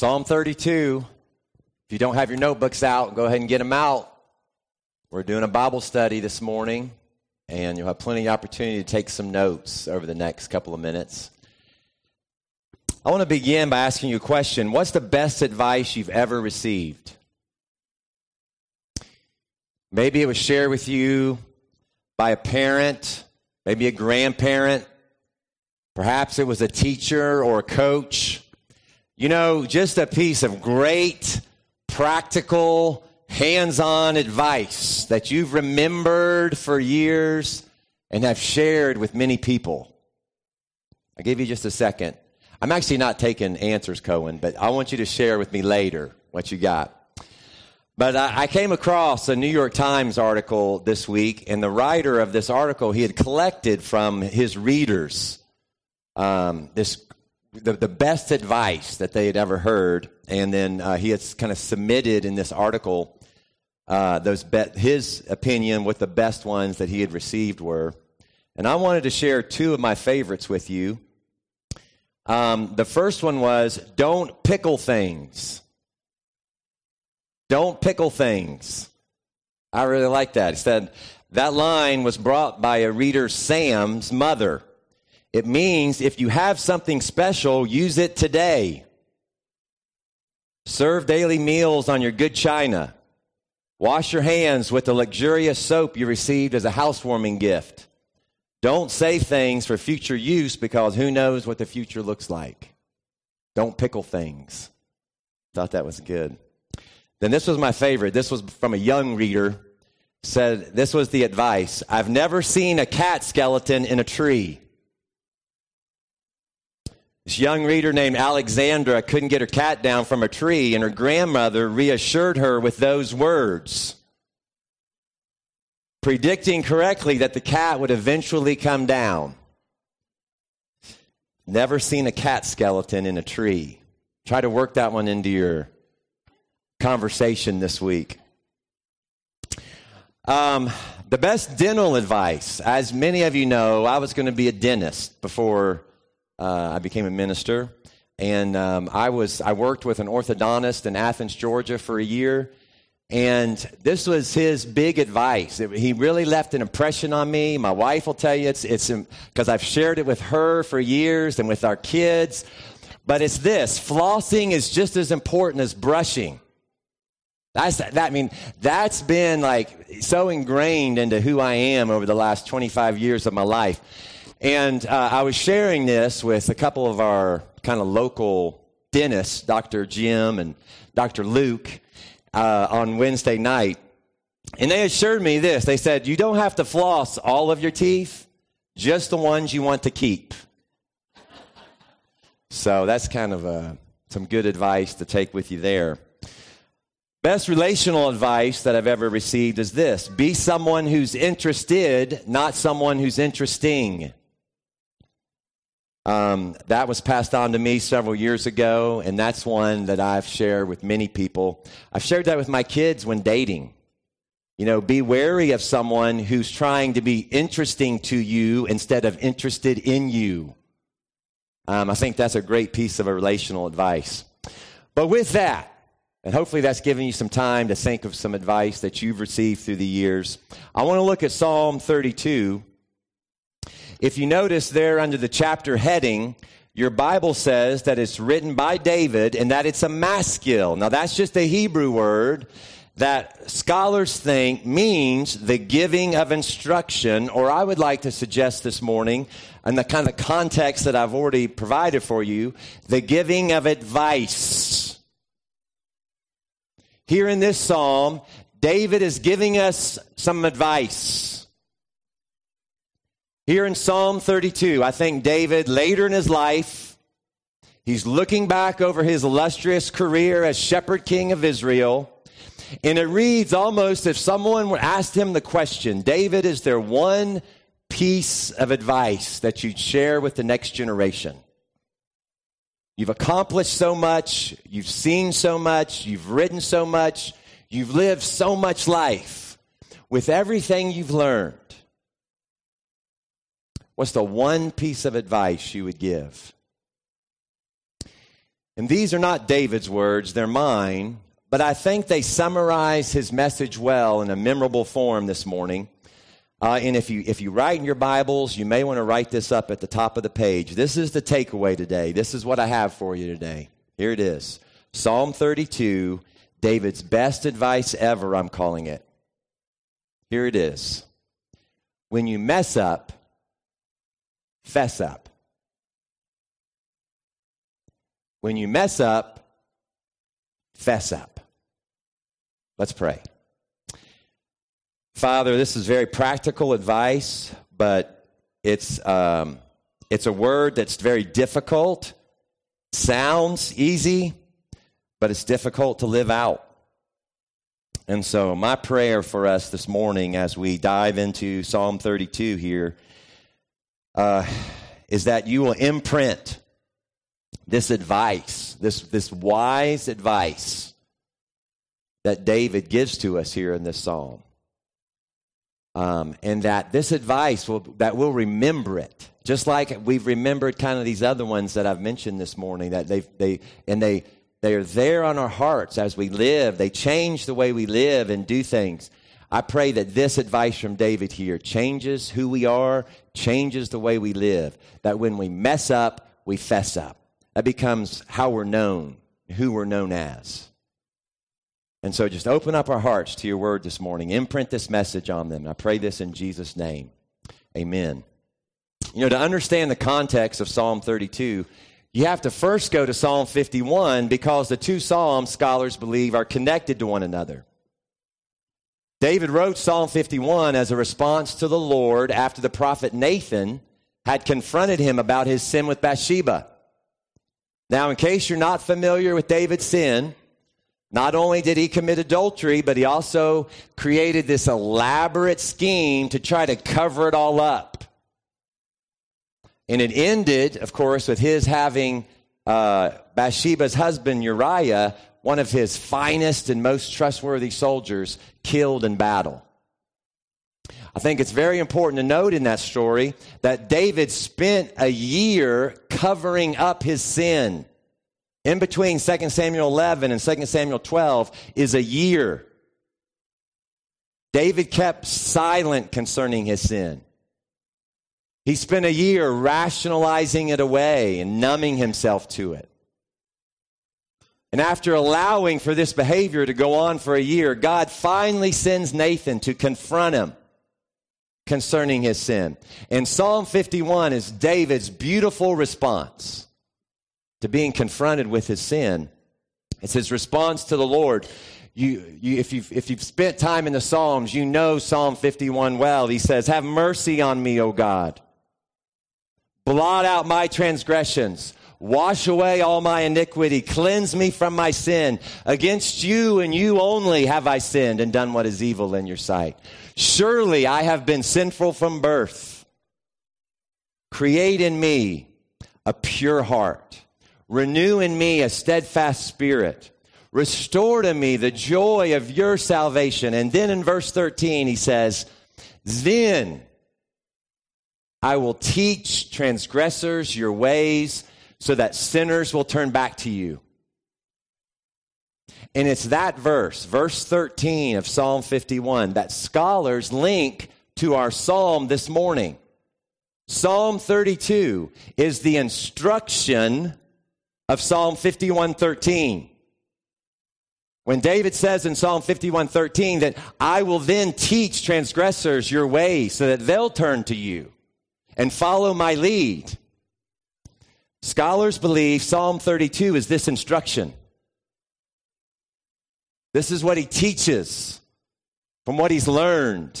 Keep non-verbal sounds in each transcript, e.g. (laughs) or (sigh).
Psalm 32. If you don't have your notebooks out, go ahead and get them out. We're doing a Bible study this morning, and you'll have plenty of opportunity to take some notes over the next couple of minutes. I want to begin by asking you a question What's the best advice you've ever received? Maybe it was shared with you by a parent, maybe a grandparent, perhaps it was a teacher or a coach. You know, just a piece of great, practical, hands on advice that you've remembered for years and have shared with many people. I'll give you just a second. I'm actually not taking answers, Cohen, but I want you to share with me later what you got. But I, I came across a New York Times article this week, and the writer of this article, he had collected from his readers um, this the, the best advice that they had ever heard, and then uh, he had kind of submitted in this article uh, those be- his opinion what the best ones that he had received were. And I wanted to share two of my favorites with you. Um, the first one was don't pickle things. Don't pickle things. I really like that. He said that line was brought by a reader, Sam's mother. It means if you have something special, use it today. Serve daily meals on your good china. Wash your hands with the luxurious soap you received as a housewarming gift. Don't say things for future use because who knows what the future looks like. Don't pickle things. Thought that was good. Then this was my favorite. This was from a young reader. Said this was the advice. I've never seen a cat skeleton in a tree. This young reader named Alexandra couldn't get her cat down from a tree, and her grandmother reassured her with those words, predicting correctly that the cat would eventually come down. Never seen a cat skeleton in a tree. Try to work that one into your conversation this week. Um, the best dental advice, as many of you know, I was going to be a dentist before uh, I became a minister, and um, I was I worked with an orthodontist in Athens, Georgia, for a year. And this was his big advice. It, he really left an impression on me. My wife will tell you it's it's because I've shared it with her for years and with our kids. But it's this: flossing is just as important as brushing. That's that. I mean, that's been like so ingrained into who I am over the last 25 years of my life. And uh, I was sharing this with a couple of our kind of local dentists, Dr. Jim and Dr. Luke, uh, on Wednesday night. And they assured me this. They said, you don't have to floss all of your teeth, just the ones you want to keep. So that's kind of uh, some good advice to take with you there. Best relational advice that I've ever received is this be someone who's interested, not someone who's interesting. Um, that was passed on to me several years ago, and that's one that I've shared with many people. I've shared that with my kids when dating. You know, be wary of someone who's trying to be interesting to you instead of interested in you. Um, I think that's a great piece of relational advice. But with that, and hopefully that's given you some time to think of some advice that you've received through the years. I want to look at Psalm 32. If you notice there under the chapter heading, your Bible says that it's written by David and that it's a maskil. Now that's just a Hebrew word that scholars think means the giving of instruction, or I would like to suggest this morning, in the kind of context that I've already provided for you, the giving of advice. Here in this psalm, David is giving us some advice. Here in Psalm 32, I think David, later in his life, he's looking back over his illustrious career as shepherd king of Israel. And it reads almost if someone asked him the question, David, is there one piece of advice that you'd share with the next generation? You've accomplished so much. You've seen so much. You've written so much. You've lived so much life. With everything you've learned, what's the one piece of advice you would give? And these are not David's words, they're mine, but I think they summarize his message well in a memorable form this morning. Uh, and if you, if you write in your Bibles, you may want to write this up at the top of the page. This is the takeaway today. This is what I have for you today. Here it is Psalm 32, David's best advice ever, I'm calling it. Here it is. When you mess up, fess up. When you mess up, fess up. Let's pray. Father, this is very practical advice, but it's, um, it's a word that's very difficult. Sounds easy, but it's difficult to live out. And so, my prayer for us this morning as we dive into Psalm 32 here uh, is that you will imprint this advice, this, this wise advice that David gives to us here in this psalm. Um, and that this advice will that we'll remember it. Just like we've remembered kind of these other ones that I've mentioned this morning that they they and they they are there on our hearts as we live. They change the way we live and do things I pray that this advice from David here changes who we are changes the way we live that when we mess up we fess up that becomes how we're known who we're known as and so just open up our hearts to your word this morning. Imprint this message on them. I pray this in Jesus' name. Amen. You know, to understand the context of Psalm 32, you have to first go to Psalm 51 because the two Psalms, scholars believe, are connected to one another. David wrote Psalm 51 as a response to the Lord after the prophet Nathan had confronted him about his sin with Bathsheba. Now, in case you're not familiar with David's sin, not only did he commit adultery, but he also created this elaborate scheme to try to cover it all up. And it ended, of course, with his having uh, Bathsheba's husband Uriah, one of his finest and most trustworthy soldiers, killed in battle. I think it's very important to note in that story that David spent a year covering up his sin. In between 2 Samuel 11 and 2 Samuel 12 is a year. David kept silent concerning his sin. He spent a year rationalizing it away and numbing himself to it. And after allowing for this behavior to go on for a year, God finally sends Nathan to confront him concerning his sin. And Psalm 51 is David's beautiful response to being confronted with his sin. It's his response to the Lord. You, you, if, you've, if you've spent time in the Psalms, you know Psalm 51 well. He says, Have mercy on me, O God. Blot out my transgressions. Wash away all my iniquity. Cleanse me from my sin. Against you and you only have I sinned and done what is evil in your sight. Surely I have been sinful from birth. Create in me a pure heart Renew in me a steadfast spirit. Restore to me the joy of your salvation. And then in verse 13, he says, Then I will teach transgressors your ways so that sinners will turn back to you. And it's that verse, verse 13 of Psalm 51, that scholars link to our psalm this morning. Psalm 32 is the instruction of Psalm 51:13. When David says in Psalm 51:13 that I will then teach transgressors your way so that they'll turn to you and follow my lead. Scholars believe Psalm 32 is this instruction. This is what he teaches from what he's learned.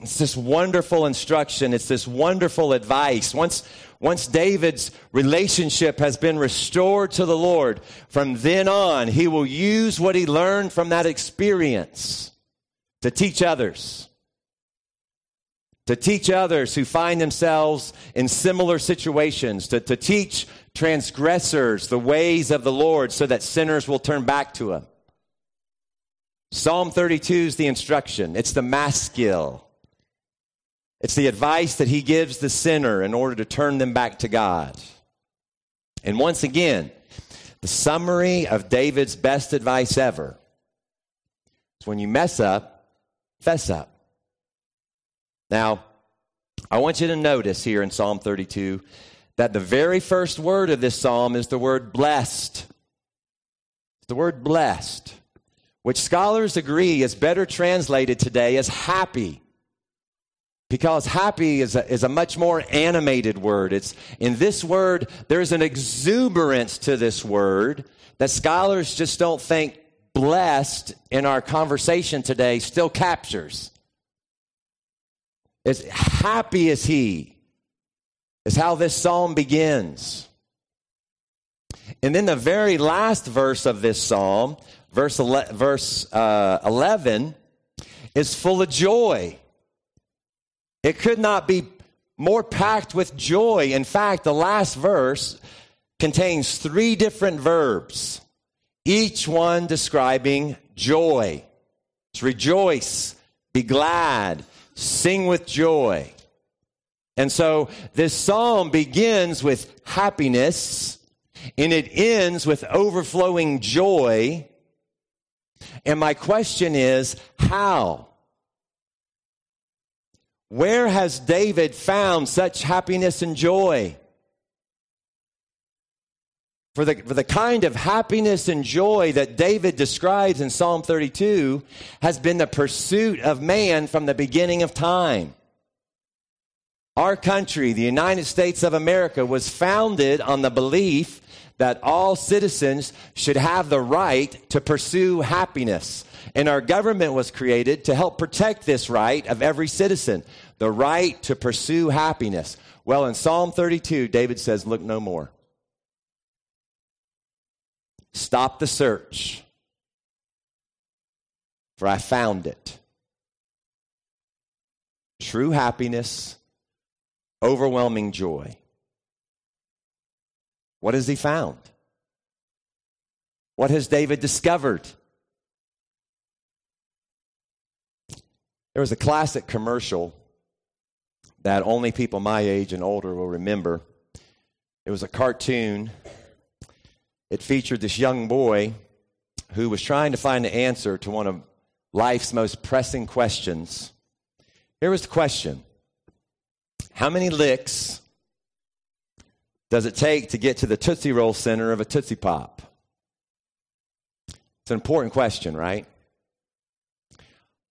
It's this wonderful instruction. It's this wonderful advice. Once, once David's relationship has been restored to the Lord, from then on, he will use what he learned from that experience to teach others. To teach others who find themselves in similar situations, to, to teach transgressors the ways of the Lord so that sinners will turn back to him. Psalm 32 is the instruction, it's the maskil. It's the advice that he gives the sinner in order to turn them back to God. And once again, the summary of David's best advice ever. is when you mess up, fess up. Now, I want you to notice here in Psalm 32 that the very first word of this psalm is the word blessed. the word blessed, which scholars agree is better translated today as happy. Because happy is a, is a much more animated word. It's in this word, there's an exuberance to this word that scholars just don't think blessed in our conversation today still captures. As happy as he is how this psalm begins. And then the very last verse of this psalm, verse, ele- verse uh, 11, is full of joy. It could not be more packed with joy. In fact, the last verse contains three different verbs, each one describing joy. It's rejoice, be glad, sing with joy. And so this psalm begins with happiness and it ends with overflowing joy. And my question is, how? Where has David found such happiness and joy? For the, for the kind of happiness and joy that David describes in Psalm 32 has been the pursuit of man from the beginning of time. Our country, the United States of America, was founded on the belief that all citizens should have the right to pursue happiness. And our government was created to help protect this right of every citizen, the right to pursue happiness. Well, in Psalm 32, David says, Look no more. Stop the search, for I found it. True happiness, overwhelming joy. What has he found? What has David discovered? There was a classic commercial that only people my age and older will remember. It was a cartoon. It featured this young boy who was trying to find the answer to one of life's most pressing questions. Here was the question How many licks does it take to get to the Tootsie Roll center of a Tootsie Pop? It's an important question, right?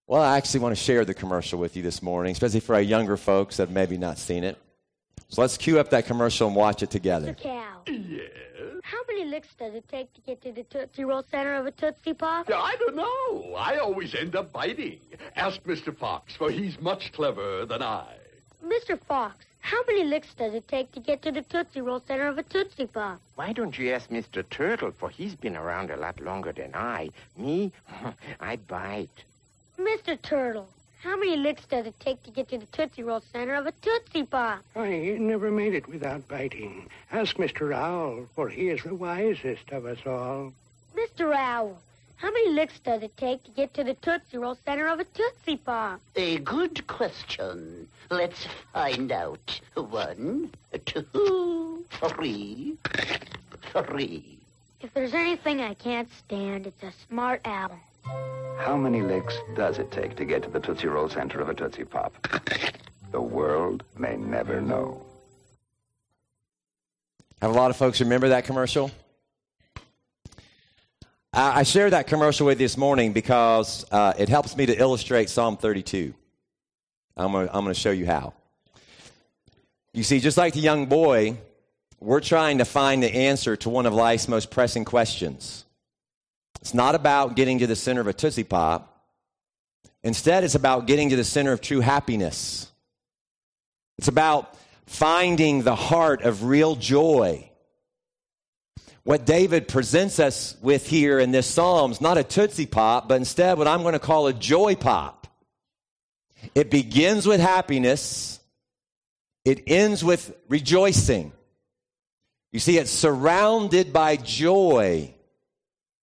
Well, I actually want to share the commercial with you this morning, especially for our younger folks that have maybe not seen it. So let's cue up that commercial and watch it together. Mr. (clears throat) Cow. Yes? How many licks does it take to get to the Tootsie Roll center of a Tootsie Pop? I don't know. I always end up biting. Ask Mr. Fox, for he's much cleverer than I. Mr. Fox, how many licks does it take to get to the Tootsie Roll center of a Tootsie Pop? Why don't you ask Mr. Turtle, for he's been around a lot longer than I. Me, (laughs) I bite. Mr. Turtle, how many licks does it take to get to the Tootsie Roll center of a Tootsie Pop? I never made it without biting. Ask Mr. Owl, for he is the wisest of us all. Mr. Owl, how many licks does it take to get to the Tootsie Roll center of a Tootsie Pop? A good question. Let's find out. One, two, three, three. If there's anything I can't stand, it's a smart owl. How many licks does it take to get to the Tootsie Roll center of a Tootsie Pop? The world may never know. Have a lot of folks remember that commercial? I shared that commercial with you this morning because uh, it helps me to illustrate Psalm 32. I'm going to show you how. You see, just like the young boy, we're trying to find the answer to one of life's most pressing questions. It's not about getting to the center of a Tootsie Pop. Instead, it's about getting to the center of true happiness. It's about finding the heart of real joy. What David presents us with here in this psalm is not a Tootsie Pop, but instead what I'm going to call a joy pop. It begins with happiness, it ends with rejoicing. You see, it's surrounded by joy.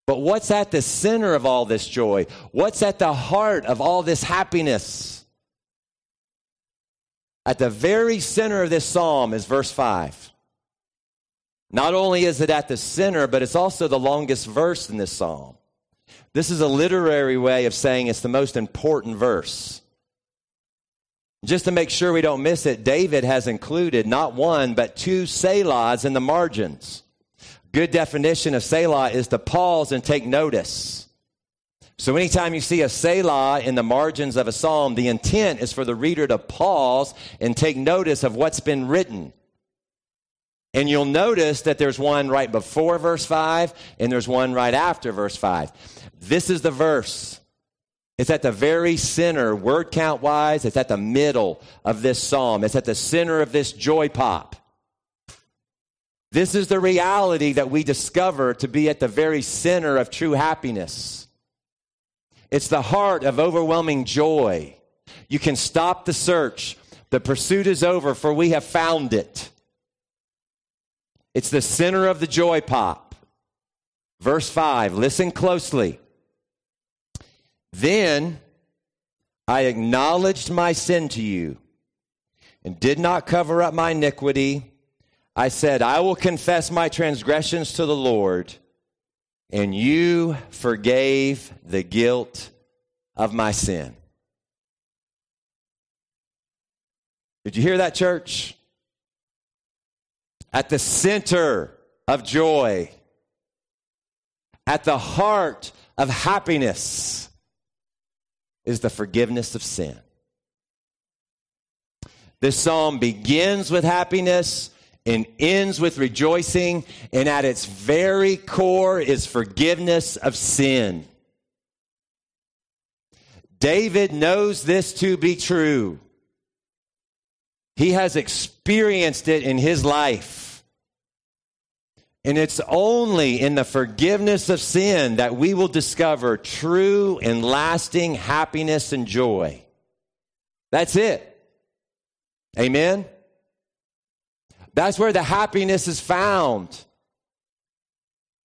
But what's at the center of all this joy? What's at the heart of all this happiness? At the very center of this psalm is verse 5. Not only is it at the center, but it's also the longest verse in this psalm. This is a literary way of saying it's the most important verse. Just to make sure we don't miss it, David has included not one, but two Selahs in the margins. Good definition of Selah is to pause and take notice. So anytime you see a Selah in the margins of a psalm, the intent is for the reader to pause and take notice of what's been written. And you'll notice that there's one right before verse 5 and there's one right after verse 5. This is the verse. It's at the very center, word count wise, it's at the middle of this psalm. It's at the center of this joy pop. This is the reality that we discover to be at the very center of true happiness. It's the heart of overwhelming joy. You can stop the search. The pursuit is over, for we have found it. It's the center of the joy pop. Verse 5, listen closely. Then I acknowledged my sin to you and did not cover up my iniquity. I said, I will confess my transgressions to the Lord, and you forgave the guilt of my sin. Did you hear that, church? At the center of joy, at the heart of happiness, is the forgiveness of sin. This psalm begins with happiness and ends with rejoicing, and at its very core is forgiveness of sin. David knows this to be true. He has experienced it in his life. And it's only in the forgiveness of sin that we will discover true and lasting happiness and joy. That's it. Amen? That's where the happiness is found.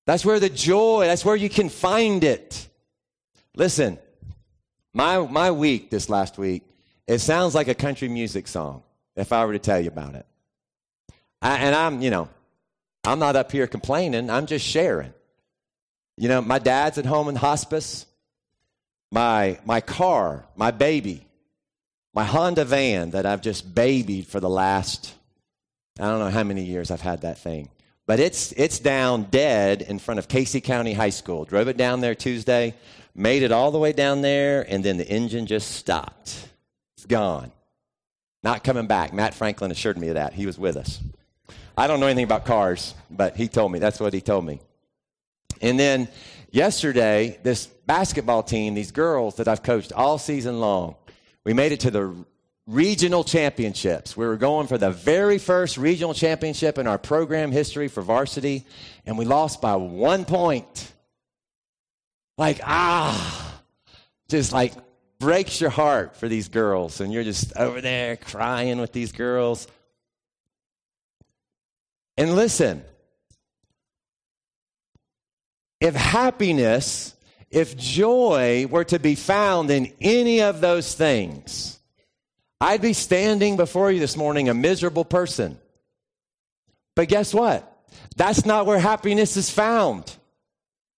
That's where the joy, that's where you can find it. Listen, my, my week this last week, it sounds like a country music song if I were to tell you about it. I, and I'm, you know, I'm not up here complaining, I'm just sharing. You know, my dad's at home in hospice. My, my car, my baby, my Honda van that I've just babied for the last, I don't know how many years I've had that thing. But it's, it's down dead in front of Casey County High School. Drove it down there Tuesday, made it all the way down there, and then the engine just stopped. It's gone. Not coming back. Matt Franklin assured me of that. He was with us. I don't know anything about cars, but he told me. That's what he told me. And then yesterday, this basketball team, these girls that I've coached all season long, we made it to the regional championships. We were going for the very first regional championship in our program history for varsity, and we lost by one point. Like, ah, just like breaks your heart for these girls, and you're just over there crying with these girls. And listen, if happiness, if joy were to be found in any of those things, I'd be standing before you this morning a miserable person. But guess what? That's not where happiness is found.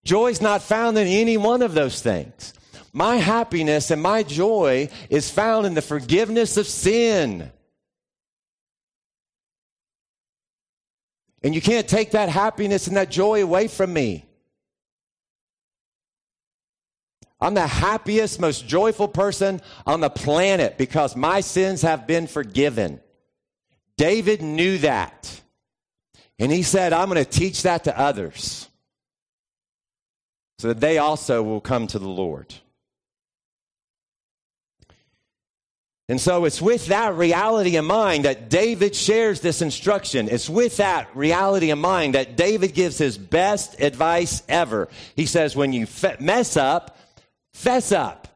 Joy is not found in any one of those things. My happiness and my joy is found in the forgiveness of sin. And you can't take that happiness and that joy away from me. I'm the happiest, most joyful person on the planet because my sins have been forgiven. David knew that. And he said, I'm going to teach that to others so that they also will come to the Lord. And so it's with that reality in mind that David shares this instruction. It's with that reality in mind that David gives his best advice ever. He says, when you mess up, fess up.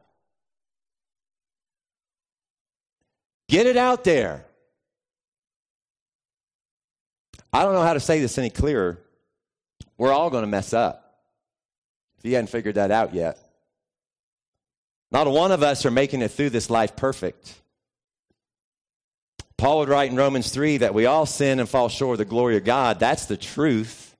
Get it out there. I don't know how to say this any clearer. We're all going to mess up. If you hadn't figured that out yet. Not one of us are making it through this life perfect. Paul would write in Romans 3 that we all sin and fall short of the glory of God. That's the truth.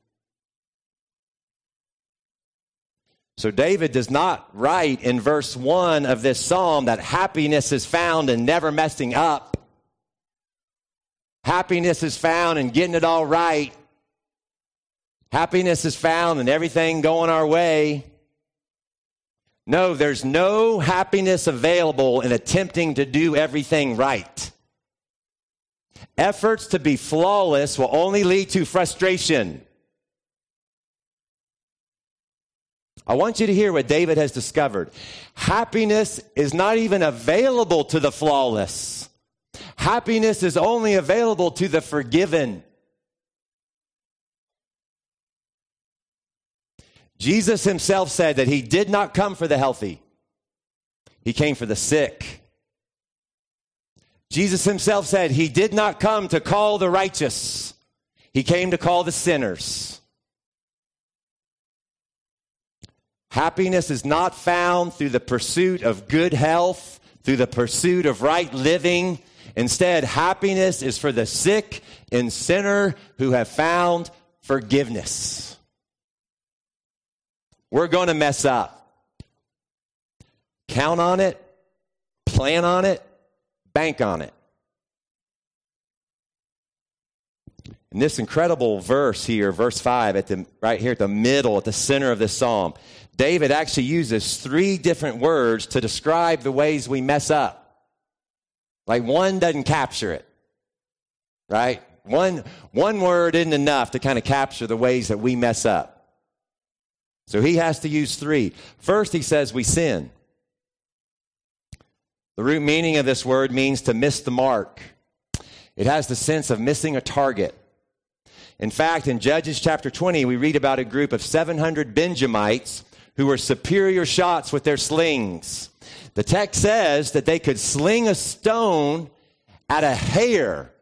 So David does not write in verse 1 of this psalm that happiness is found in never messing up. Happiness is found in getting it all right. Happiness is found in everything going our way. No, there's no happiness available in attempting to do everything right. Efforts to be flawless will only lead to frustration. I want you to hear what David has discovered. Happiness is not even available to the flawless. Happiness is only available to the forgiven. Jesus himself said that he did not come for the healthy, he came for the sick. Jesus himself said he did not come to call the righteous, he came to call the sinners. Happiness is not found through the pursuit of good health, through the pursuit of right living. Instead, happiness is for the sick and sinner who have found forgiveness. We're going to mess up. Count on it, plan on it, bank on it. In this incredible verse here, verse 5, at the, right here at the middle, at the center of this psalm, David actually uses three different words to describe the ways we mess up. Like one doesn't capture it, right? One, one word isn't enough to kind of capture the ways that we mess up. So he has to use three. First, he says we sin. The root meaning of this word means to miss the mark. It has the sense of missing a target. In fact, in Judges chapter 20, we read about a group of 700 Benjamites who were superior shots with their slings. The text says that they could sling a stone at a hair.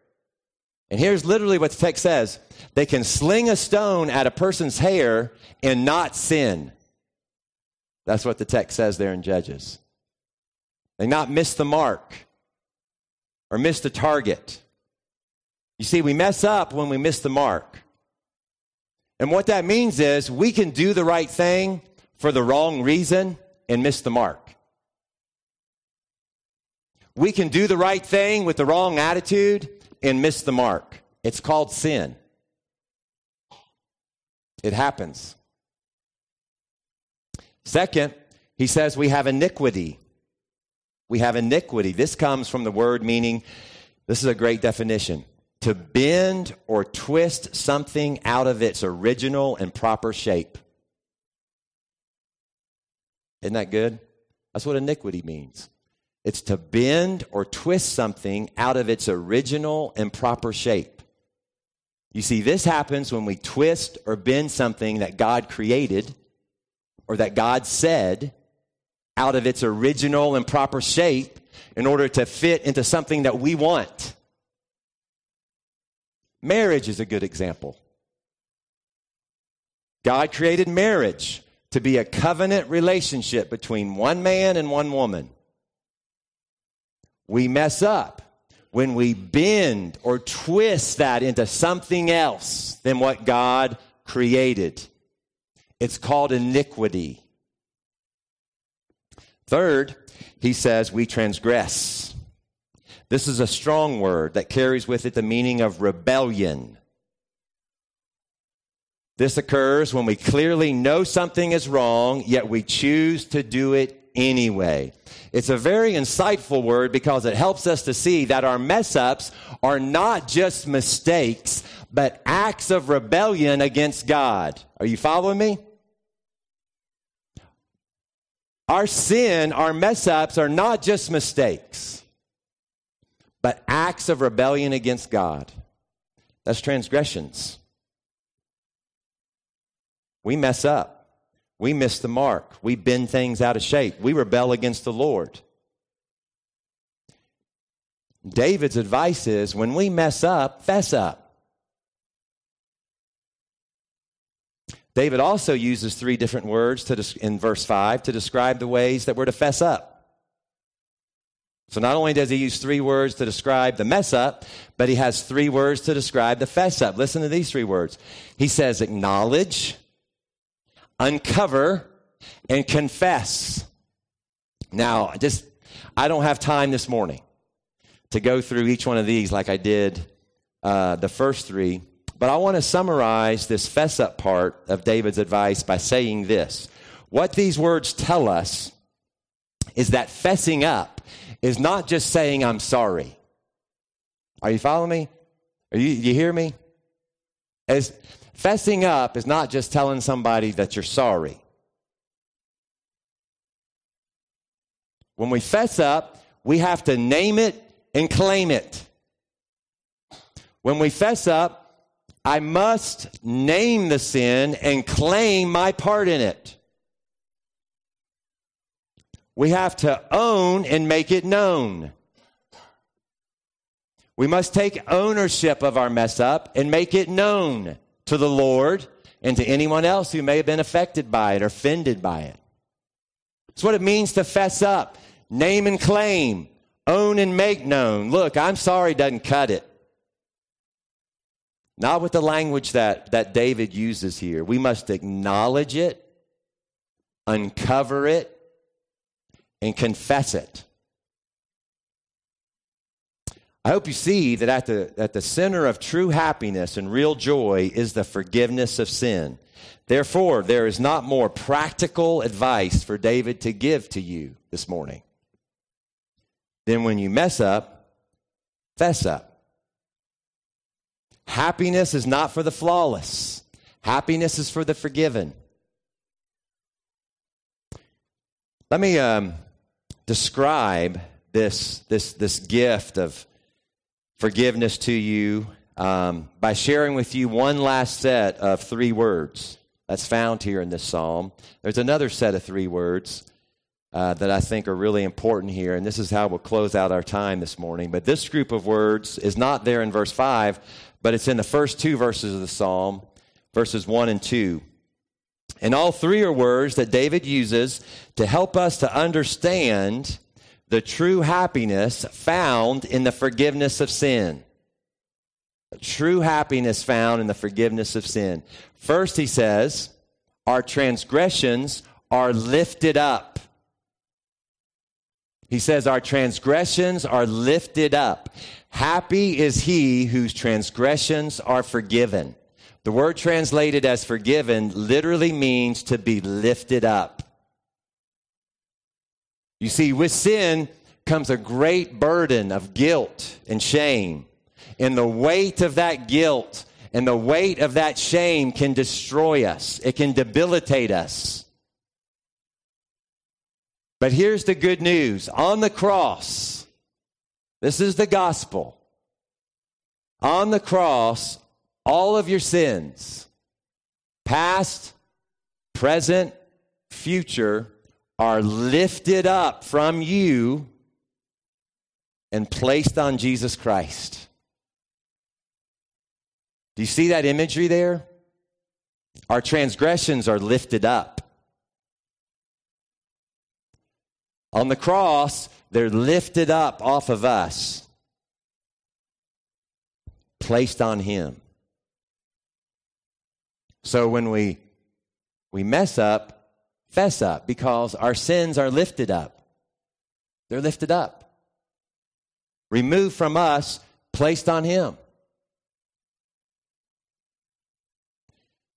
And here's literally what the text says they can sling a stone at a person's hair and not sin. That's what the text says there in Judges. They not miss the mark or miss the target. You see, we mess up when we miss the mark. And what that means is we can do the right thing for the wrong reason and miss the mark. We can do the right thing with the wrong attitude and miss the mark. It's called sin. It happens. Second, he says we have iniquity. We have iniquity. This comes from the word meaning, this is a great definition to bend or twist something out of its original and proper shape. Isn't that good? That's what iniquity means. It's to bend or twist something out of its original and proper shape. You see, this happens when we twist or bend something that God created or that God said out of its original and proper shape in order to fit into something that we want. Marriage is a good example. God created marriage to be a covenant relationship between one man and one woman. We mess up when we bend or twist that into something else than what God created. It's called iniquity. Third, he says we transgress. This is a strong word that carries with it the meaning of rebellion. This occurs when we clearly know something is wrong, yet we choose to do it anyway. It's a very insightful word because it helps us to see that our mess ups are not just mistakes, but acts of rebellion against God. Are you following me? Our sin, our mess ups are not just mistakes, but acts of rebellion against God. That's transgressions. We mess up. We miss the mark. We bend things out of shape. We rebel against the Lord. David's advice is when we mess up, fess up. David also uses three different words to, in verse 5 to describe the ways that we're to fess up. So not only does he use three words to describe the mess up, but he has three words to describe the fess up. Listen to these three words. He says acknowledge, uncover, and confess. Now, just, I don't have time this morning to go through each one of these like I did uh, the first three, but I want to summarize this fess up part of David's advice by saying this. What these words tell us is that fessing up is not just saying, I'm sorry. Are you following me? Are you, you hear me? As fessing up is not just telling somebody that you're sorry. When we fess up, we have to name it and claim it. When we fess up, I must name the sin and claim my part in it. We have to own and make it known. We must take ownership of our mess up and make it known to the Lord and to anyone else who may have been affected by it or offended by it. It's what it means to fess up, name and claim, own and make known. Look, I'm sorry doesn't cut it. Not with the language that, that David uses here. We must acknowledge it, uncover it, and confess it. I hope you see that at the, at the center of true happiness and real joy is the forgiveness of sin. Therefore, there is not more practical advice for David to give to you this morning than when you mess up, fess up. Happiness is not for the flawless, happiness is for the forgiven. Let me um, describe this, this, this gift of forgiveness to you um, by sharing with you one last set of three words that's found here in this psalm. There's another set of three words uh, that I think are really important here, and this is how we'll close out our time this morning. But this group of words is not there in verse 5, but it's in the first two verses of the psalm, verses 1 and 2. And all three are words that David uses to help us to understand the true happiness found in the forgiveness of sin. True happiness found in the forgiveness of sin. First, he says, our transgressions are lifted up. He says, Our transgressions are lifted up. Happy is he whose transgressions are forgiven. The word translated as forgiven literally means to be lifted up. You see, with sin comes a great burden of guilt and shame. And the weight of that guilt and the weight of that shame can destroy us, it can debilitate us. But here's the good news on the cross, this is the gospel. On the cross, all of your sins, past, present, future, are lifted up from you and placed on Jesus Christ. Do you see that imagery there? Our transgressions are lifted up. On the cross, they're lifted up off of us, placed on Him. So when we, we mess up, fess up because our sins are lifted up. They're lifted up. Removed from us, placed on Him.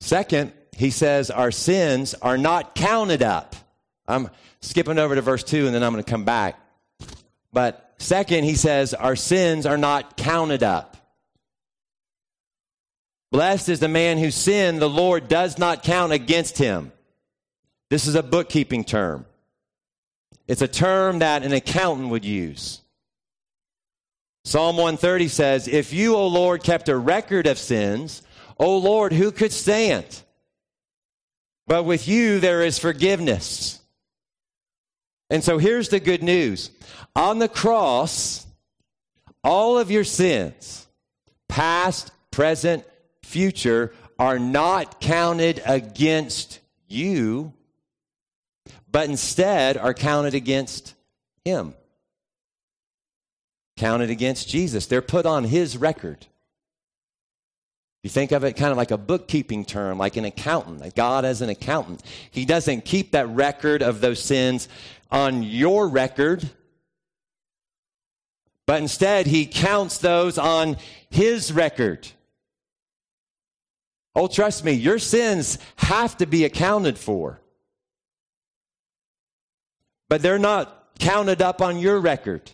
Second, he says our sins are not counted up. I'm skipping over to verse 2 and then I'm going to come back. But second, he says our sins are not counted up. Blessed is the man whose sin the Lord does not count against him. This is a bookkeeping term. It's a term that an accountant would use. Psalm 130 says, If you, O Lord, kept a record of sins, O Lord, who could stand? But with you there is forgiveness. And so here's the good news. On the cross, all of your sins, past, present, future, are not counted against you, but instead are counted against Him. counted against Jesus. They're put on his record. You think of it kind of like a bookkeeping term, like an accountant, like God as an accountant. He doesn't keep that record of those sins on your record, but instead he counts those on his record. Oh, trust me, your sins have to be accounted for. But they're not counted up on your record.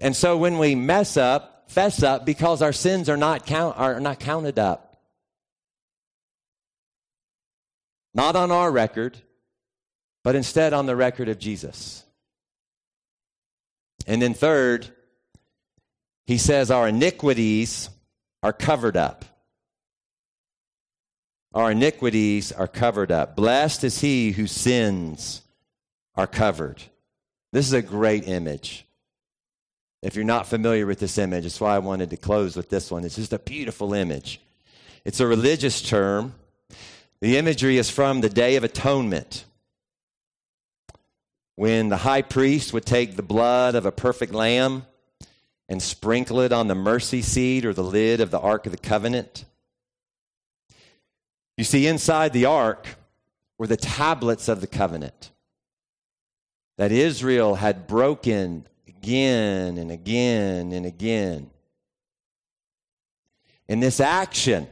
And so when we mess up, fess up because our sins are not count are not counted up. Not on our record, but instead on the record of Jesus. And then third, he says our iniquities are covered up. Our iniquities are covered up. Blessed is he whose sins are covered. This is a great image. If you're not familiar with this image, that's why I wanted to close with this one. It's just a beautiful image. It's a religious term. The imagery is from the Day of Atonement, when the high priest would take the blood of a perfect lamb and sprinkle it on the mercy seat or the lid of the Ark of the Covenant. You see, inside the ark were the tablets of the covenant that Israel had broken again and again and again. In this action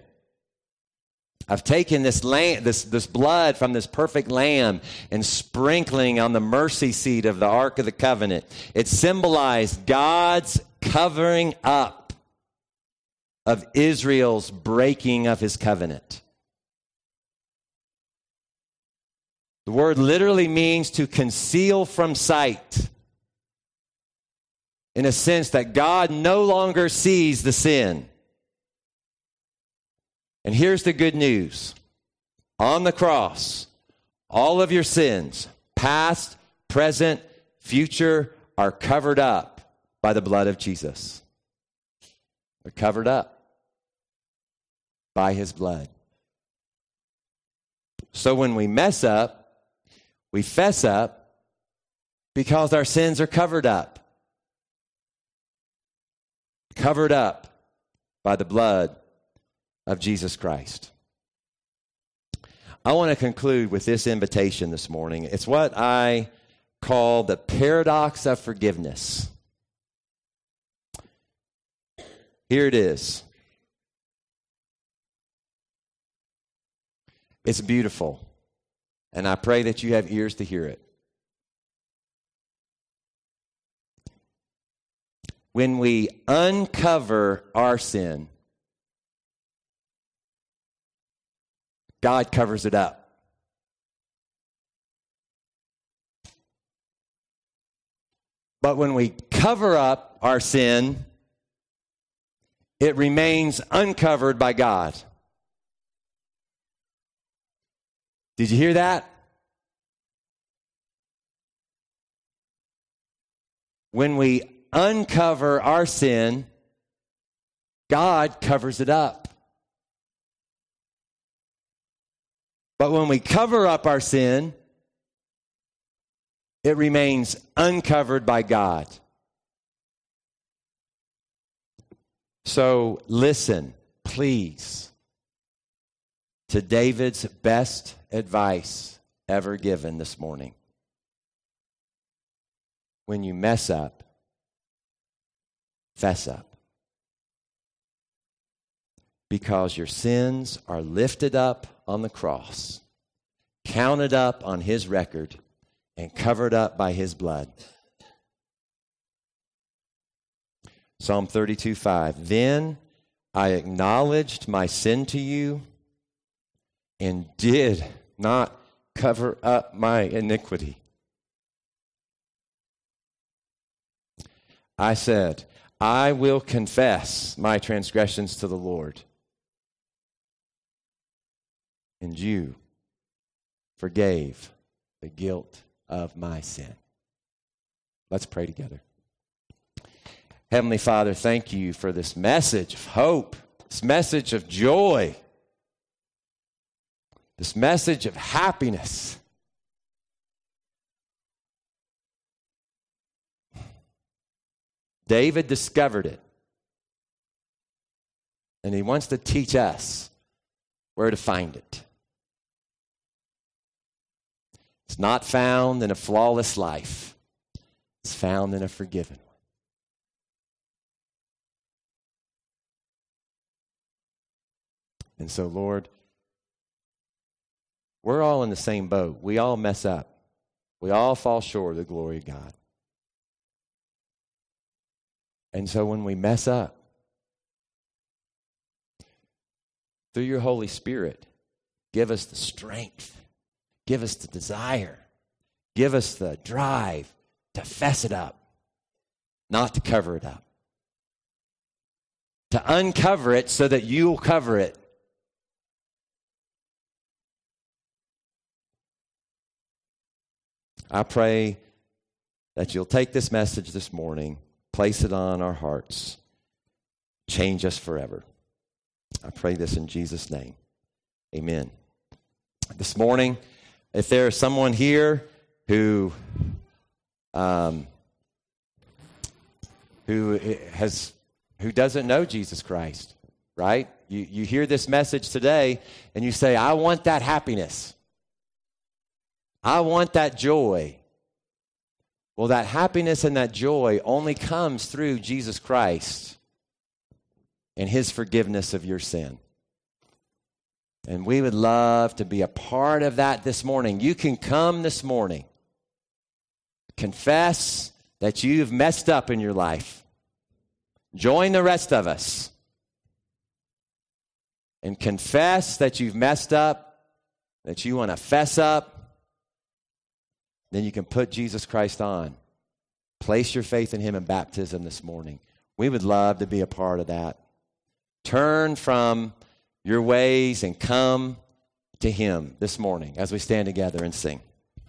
of taking this, lamb, this, this blood from this perfect lamb and sprinkling on the mercy seat of the Ark of the Covenant, it symbolized God's covering up of Israel's breaking of his covenant. The word literally means to conceal from sight in a sense that God no longer sees the sin. And here's the good news on the cross, all of your sins, past, present, future, are covered up by the blood of Jesus. They're covered up by his blood. So when we mess up, we fess up because our sins are covered up covered up by the blood of Jesus Christ. I want to conclude with this invitation this morning. It's what I call the paradox of forgiveness. Here it is. It's beautiful, and I pray that you have ears to hear it. when we uncover our sin, God covers it up. But when we cover up our sin, it remains uncovered by God. Did you hear that? When we uncover our sin, God covers it up. But when we cover up our sin, it remains uncovered by God. So listen, please, to David's best advice ever given this morning. When you mess up, Fess up. Because your sins are lifted up on the cross, counted up on his record, and covered up by his blood. Psalm 32 5. Then I acknowledged my sin to you and did not cover up my iniquity. I said, I will confess my transgressions to the Lord. And you forgave the guilt of my sin. Let's pray together. Heavenly Father, thank you for this message of hope, this message of joy, this message of happiness. David discovered it. And he wants to teach us where to find it. It's not found in a flawless life, it's found in a forgiven one. And so, Lord, we're all in the same boat. We all mess up. We all fall short of the glory of God. And so when we mess up, through your Holy Spirit, give us the strength, give us the desire, give us the drive to fess it up, not to cover it up. To uncover it so that you'll cover it. I pray that you'll take this message this morning, place it on our hearts, change us forever. I pray this in Jesus' name. Amen. This morning, if there is someone here who um, who has who doesn't know Jesus Christ, right? You you hear this message today and you say, I want that happiness. I want that joy. Well, that happiness and that joy only comes through Jesus Christ and his forgiveness of your sin. And we would love to be a part of that this morning. You can come this morning, confess that you've messed up in your life, join the rest of us, and confess that you've messed up, that you want to fess up. Then you can put Jesus Christ on. Place your faith in him in baptism this morning. We would love to be a part of that. Turn from your ways and come to Him this morning as we stand together and sing.